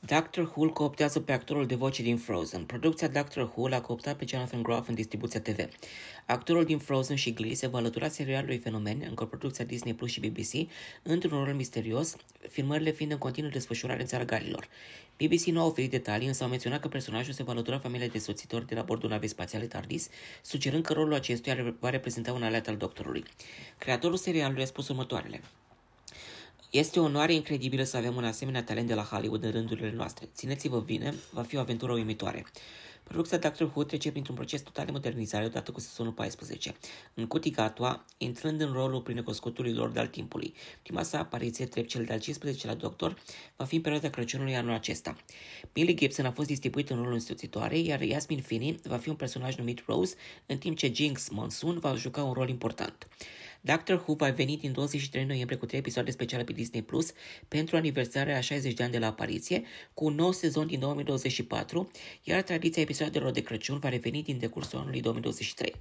Dr. Who cooptează pe actorul de voce din Frozen. Producția Dr. Who l-a cooptat pe Jonathan Groff în distribuția TV. Actorul din Frozen și Glee se va alătura serialului Fenomen în coproducția Disney Plus și BBC într-un rol misterios, filmările fiind în continuă desfășurare în țara Galilor. BBC nu a oferit detalii, însă au menționat că personajul se va alătura familiei de soțitori de la bordul navei spațiale TARDIS, sugerând că rolul acestuia va reprezenta un aleat al doctorului. Creatorul serialului a spus următoarele. Este o onoare incredibilă să avem un asemenea talent de la Hollywood în rândurile noastre. Țineți-vă bine, va fi o aventură uimitoare. Producția Doctor Who trece printr-un proces total de modernizare odată cu sezonul 14, în Cutigatua, intrând în rolul plinecoscutului lor al timpului. Prima sa apariție, drept cel de-al 15 la Doctor, va fi în perioada Crăciunului anul acesta. Millie Gibson a fost distribuit în rolul însoțitoare, iar Yasmin Finney va fi un personaj numit Rose, în timp ce Jinx Monsoon va juca un rol important. Doctor Who va veni din 23 noiembrie cu trei episoade speciale pe Disney Plus pentru aniversarea a 60 de ani de la apariție, cu un nou sezon din 2024, iar tradiția episoadelor de Crăciun va reveni din decursul anului 2023.